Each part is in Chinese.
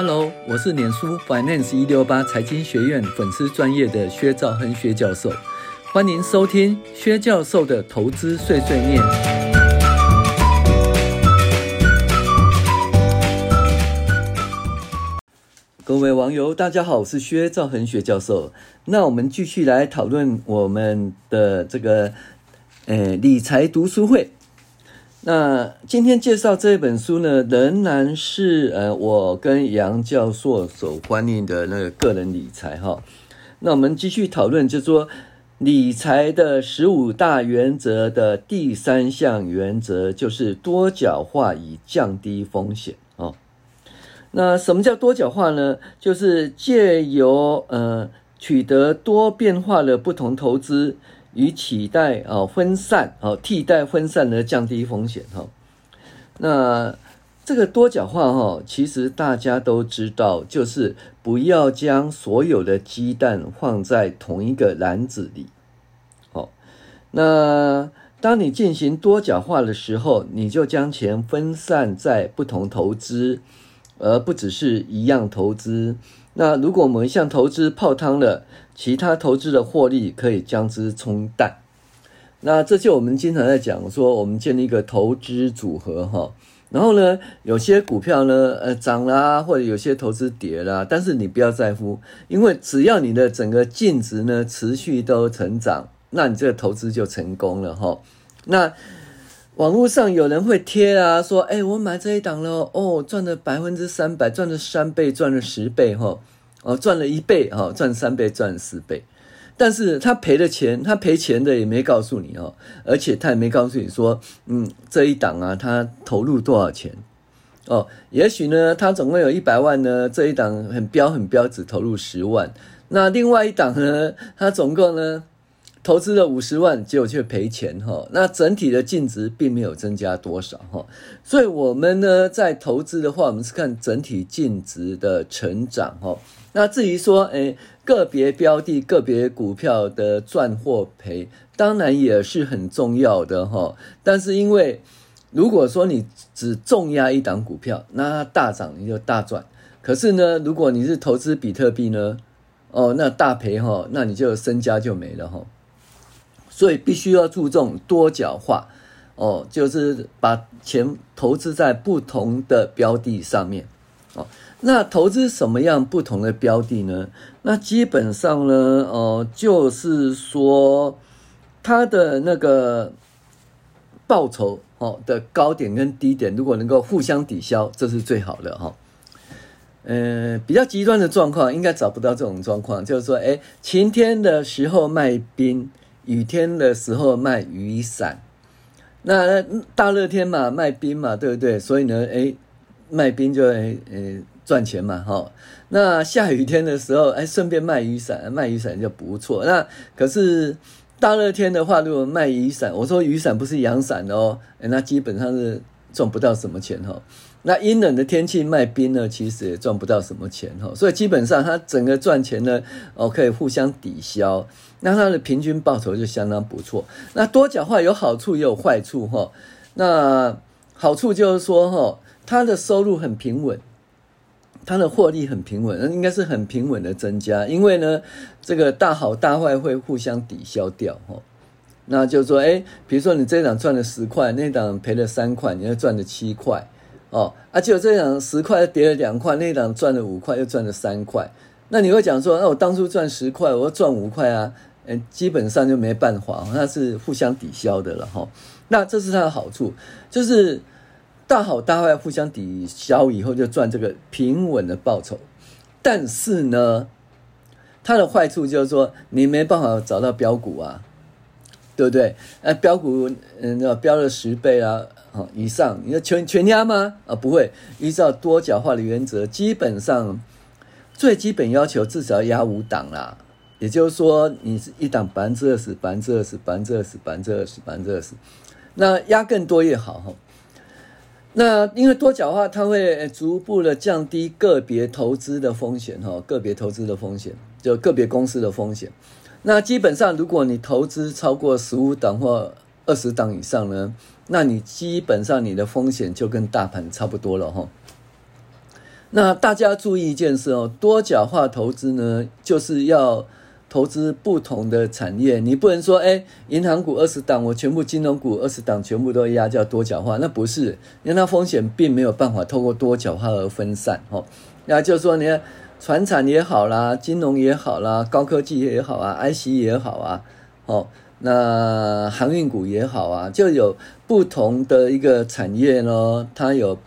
Hello，我是脸书 Finance 一六八财经学院粉丝专业的薛兆恒薛教授，欢迎收听薛教授的投资碎碎念。各位网友，大家好，我是薛兆恒薛教授。那我们继续来讨论我们的这个呃理财读书会。那今天介绍这本书呢，仍然是呃我跟杨教授所欢迎的那个个人理财哈。那我们继续讨论，就是说理财的十五大原则的第三项原则，就是多角化以降低风险哦。那什么叫多角化呢？就是借由呃取得多变化的不同投资。与取代啊分散啊替代分散的降低风险哈，那这个多角化哈，其实大家都知道，就是不要将所有的鸡蛋放在同一个篮子里。好，那当你进行多角化的时候，你就将钱分散在不同投资，而不只是一样投资。那如果某一项投资泡汤了，其他投资的获利可以将之冲淡。那这就我们经常在讲说，我们建立一个投资组合哈。然后呢，有些股票呢，呃，涨啦，或者有些投资跌啦，但是你不要在乎，因为只要你的整个净值呢持续都成长，那你这个投资就成功了哈。那网络上有人会贴啊，说，哎，我买这一档了，哦，赚了百分之三百，赚了三倍，赚了十倍哈。哦，赚了一倍哦，赚三倍，赚四倍，但是他赔的钱，他赔钱的也没告诉你哦，而且他也没告诉你说，嗯，这一档啊，他投入多少钱？哦，也许呢，他总共有一百万呢，这一档很标很标，只投入十万，那另外一档呢，他总共呢投资了五十万，结果却赔钱哈，那整体的净值并没有增加多少哈，所以我们呢在投资的话，我们是看整体净值的成长哈。那至于说，诶，个别标的、个别股票的赚或赔，当然也是很重要的哈。但是因为如果说你只重压一档股票，那它大涨你就大赚。可是呢，如果你是投资比特币呢，哦，那大赔哈，那你就身家就没了哈。所以必须要注重多角化哦，就是把钱投资在不同的标的上面哦。那投资什么样不同的标的呢？那基本上呢，哦、就是说它的那个报酬哦的高点跟低点，如果能够互相抵消，这是最好的哈。嗯、比较极端的状况应该找不到这种状况，就是说，哎，晴天的时候卖冰，雨天的时候卖雨伞。那大热天嘛，卖冰嘛，对不对？所以呢，哎，卖冰就哎，哎。赚钱嘛，哈，那下雨天的时候，哎，顺便卖雨伞，卖雨伞就不错。那可是大热天的话，如果卖雨伞，我说雨伞不是阳伞哦，那基本上是赚不到什么钱哈。那阴冷的天气卖冰呢，其实也赚不到什么钱哈。所以基本上它整个赚钱呢，哦，可以互相抵消，那它的平均报酬就相当不错。那多角化有好处也有坏处哈。那好处就是说哈，它的收入很平稳。它的获利很平稳，那应该是很平稳的增加，因为呢，这个大好大坏会互相抵消掉哈。那就是说，哎，比如说你这档赚了十块，那档赔了三块，你要赚了七块哦。而且这档十块跌了两块，那档赚了五块，又赚了三块。那你会讲说，那我当初赚十块，我要赚五块啊？嗯，基本上就没办法，那是互相抵消的了哈。那这是它的好处，就是。大好大坏互相抵消以后，就赚这个平稳的报酬。但是呢，它的坏处就是说，你没办法找到标股啊，对不对？呃，标股嗯，标了十倍啊，以上，你要全全压吗？啊，不会。依照多角化的原则，基本上最基本要求至少要压五档啦。也就是说，你是一档百分之二十，百分之二十，百分之二十，百分之二十，百分之二十，那压更多越好哈。那因为多角化，它会逐步的降低个别投资的风险哈，个别投资的风险，就个别公司的风险。那基本上，如果你投资超过十五档或二十档以上呢，那你基本上你的风险就跟大盘差不多了哈。那大家注意一件事哦，多角化投资呢，就是要投资不同的产业。你不能说，哎，银行股二十档，我全部金融股二十档全部都压，叫多角化，那不是，因为它风险并没有办法透过多角化而分散哦。那就是说，你看，船产也好啦，金融也好啦，高科技也好啊，IC 也好啊，哦，那航运股也好啊，就有不同的一个产业呢，它有。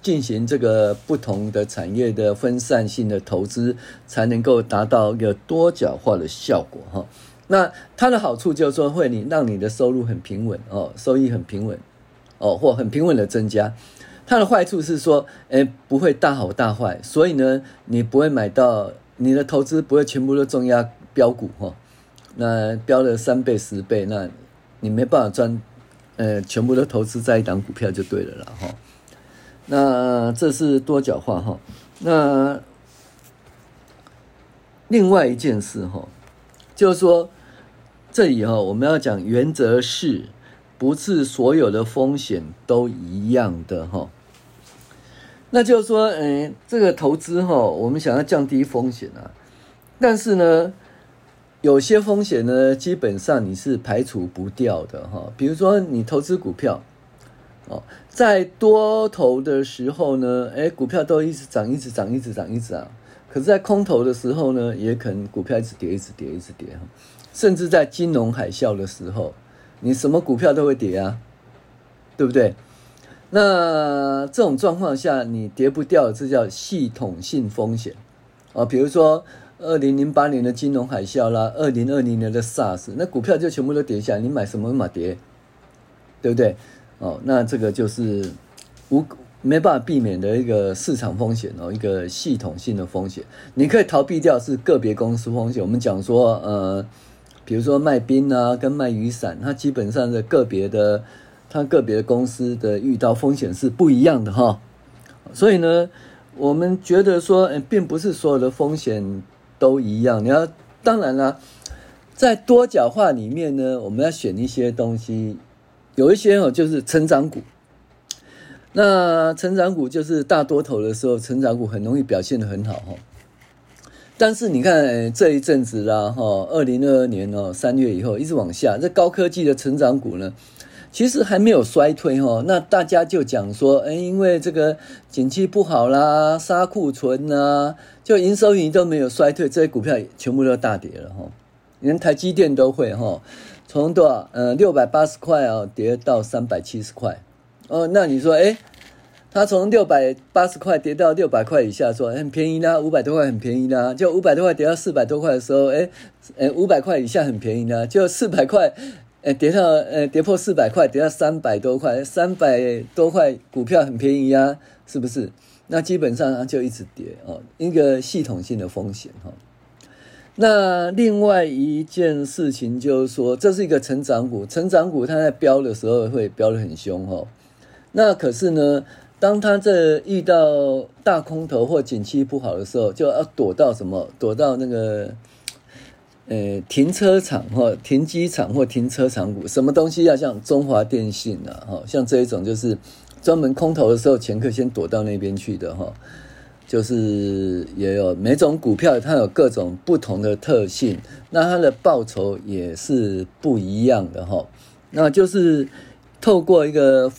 进行这个不同的产业的分散性的投资，才能够达到一个多角化的效果哈。那它的好处就是说，会你让你的收入很平稳哦，收益很平稳哦，或很平稳的增加。它的坏处是说，诶，不会大好大坏，所以呢，你不会买到你的投资不会全部都重压标股哈。那标了三倍十倍，那你没办法赚，呃，全部都投资在一档股票就对了啦哈。那这是多角化哈，那另外一件事哈，就是说这里哈我们要讲原则是，不是所有的风险都一样的哈。那就是说，嗯，这个投资哈，我们想要降低风险啊，但是呢，有些风险呢，基本上你是排除不掉的哈。比如说你投资股票。哦，在多头的时候呢，哎，股票都一直涨，一直涨，一直涨，一直涨。可是，在空头的时候呢，也可能股票一直跌，一直跌，一直跌。甚至在金融海啸的时候，你什么股票都会跌啊，对不对？那这种状况下，你跌不掉，这叫系统性风险啊。比如说，二零零八年的金融海啸啦，二零二零年的 SARS，那股票就全部都跌下来，你买什么嘛跌，对不对？哦，那这个就是无没办法避免的一个市场风险哦，一个系统性的风险。你可以逃避掉是个别公司风险。我们讲说，呃，比如说卖冰啊，跟卖雨伞，它基本上的个别的，它个别的公司的遇到风险是不一样的哈。所以呢，我们觉得说，呃，并不是所有的风险都一样。你要当然啦，在多角化里面呢，我们要选一些东西。有一些哦，就是成长股。那成长股就是大多头的时候，成长股很容易表现得很好哈。但是你看这一阵子啦哈，二零二二年哦三月以后一直往下，这高科技的成长股呢，其实还没有衰退哈。那大家就讲说，哎，因为这个景气不好啦，杀库存啊，就营收盈都没有衰退，这些股票全部都大跌了哈，连台积电都会哈。从多少？呃，六百八十块啊，跌到三百七十块。哦，那你说，诶，它从六百八十块跌到六百块以下，说很便宜啦，五百多块很便宜啦。就五百多块跌到四百多块的时候，诶，诶，五百块以下很便宜啦。就四百块，诶，跌到，呃，跌破四百块，跌到三百多块，三百多块股票很便宜呀，是不是？那基本上就一直跌哦，一个系统性的风险哈。那另外一件事情就是说，这是一个成长股，成长股它在飙的时候会飙得很凶哈。那可是呢，当他这遇到大空头或景气不好的时候，就要躲到什么？躲到那个呃停车场或停机场或停车场股，什么东西要像中华电信啊，哈，像这一种就是专门空头的时候，前客先躲到那边去的哈。就是也有每种股票，它有各种不同的特性，那它的报酬也是不一样的哈。那就是透过一个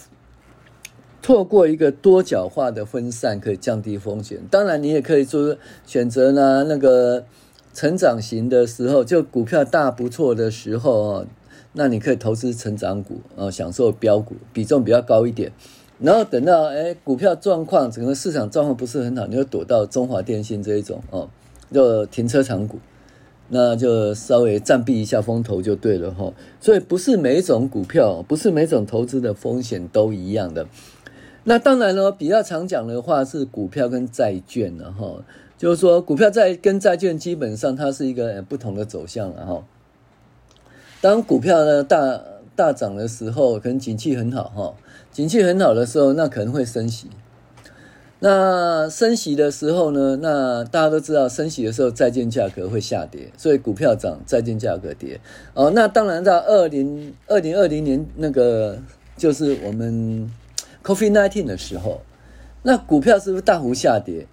透过一个多角化的分散，可以降低风险。当然，你也可以说选择呢那个成长型的时候，就股票大不错的时候哦，那你可以投资成长股啊，享受标股，比重比较高一点。然后等到哎，股票状况整个市场状况不是很好，你就躲到中华电信这一种哦，就停车场股，那就稍微暂避一下风头就对了哈。所以不是每一种股票，不是每种投资的风险都一样的。那当然了，比较常讲的话是股票跟债券了哈，就是说股票债跟债券基本上它是一个不同的走向了哈。当股票呢大大涨的时候，可能景气很好哈。景气很好的时候，那可能会升息。那升息的时候呢？那大家都知道，升息的时候债券价格会下跌，所以股票涨，债券价格跌。哦，那当然在二零二零二零年那个就是我们 COVID-19 的时候，那股票是不是大幅下跌？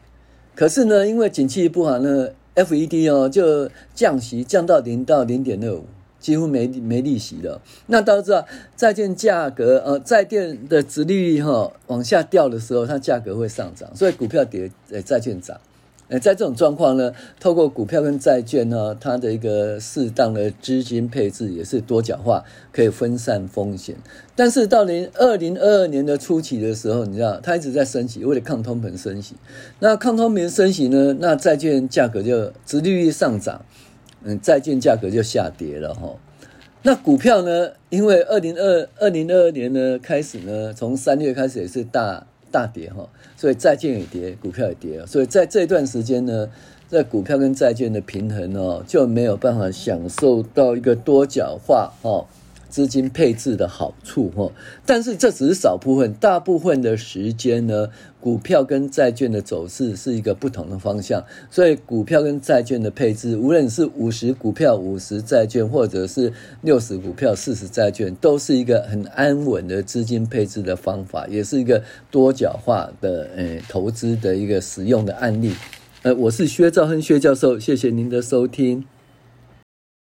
可是呢，因为景气不好呢，FED 哦就降息降到零到零点二五。几乎没没利息了，那大家知道债券价格呃债券的值利率哈往下掉的时候，它价格会上涨，所以股票跌，呃债券涨，在这种状况呢，透过股票跟债券呢，它的一个适当的资金配置也是多角化，可以分散风险。但是到零二零二二年的初期的时候，你知道它一直在升息，为了抗通膨升息，那抗通膨升息呢，那债券价格就殖利率上涨。嗯，债券价格就下跌了哈。那股票呢？因为二零二二零二二年呢开始呢，从三月开始也是大大跌哈，所以债券也跌，股票也跌。所以在这段时间呢，在股票跟债券的平衡呢，就没有办法享受到一个多角化哈。资金配置的好处哈，但是这只是少部分，大部分的时间呢，股票跟债券的走势是一个不同的方向，所以股票跟债券的配置，无论是五十股票五十债券，或者是六十股票四十债券，都是一个很安稳的资金配置的方法，也是一个多角化的呃投资的一个使用的案例。呃，我是薛兆亨薛教授，谢谢您的收听。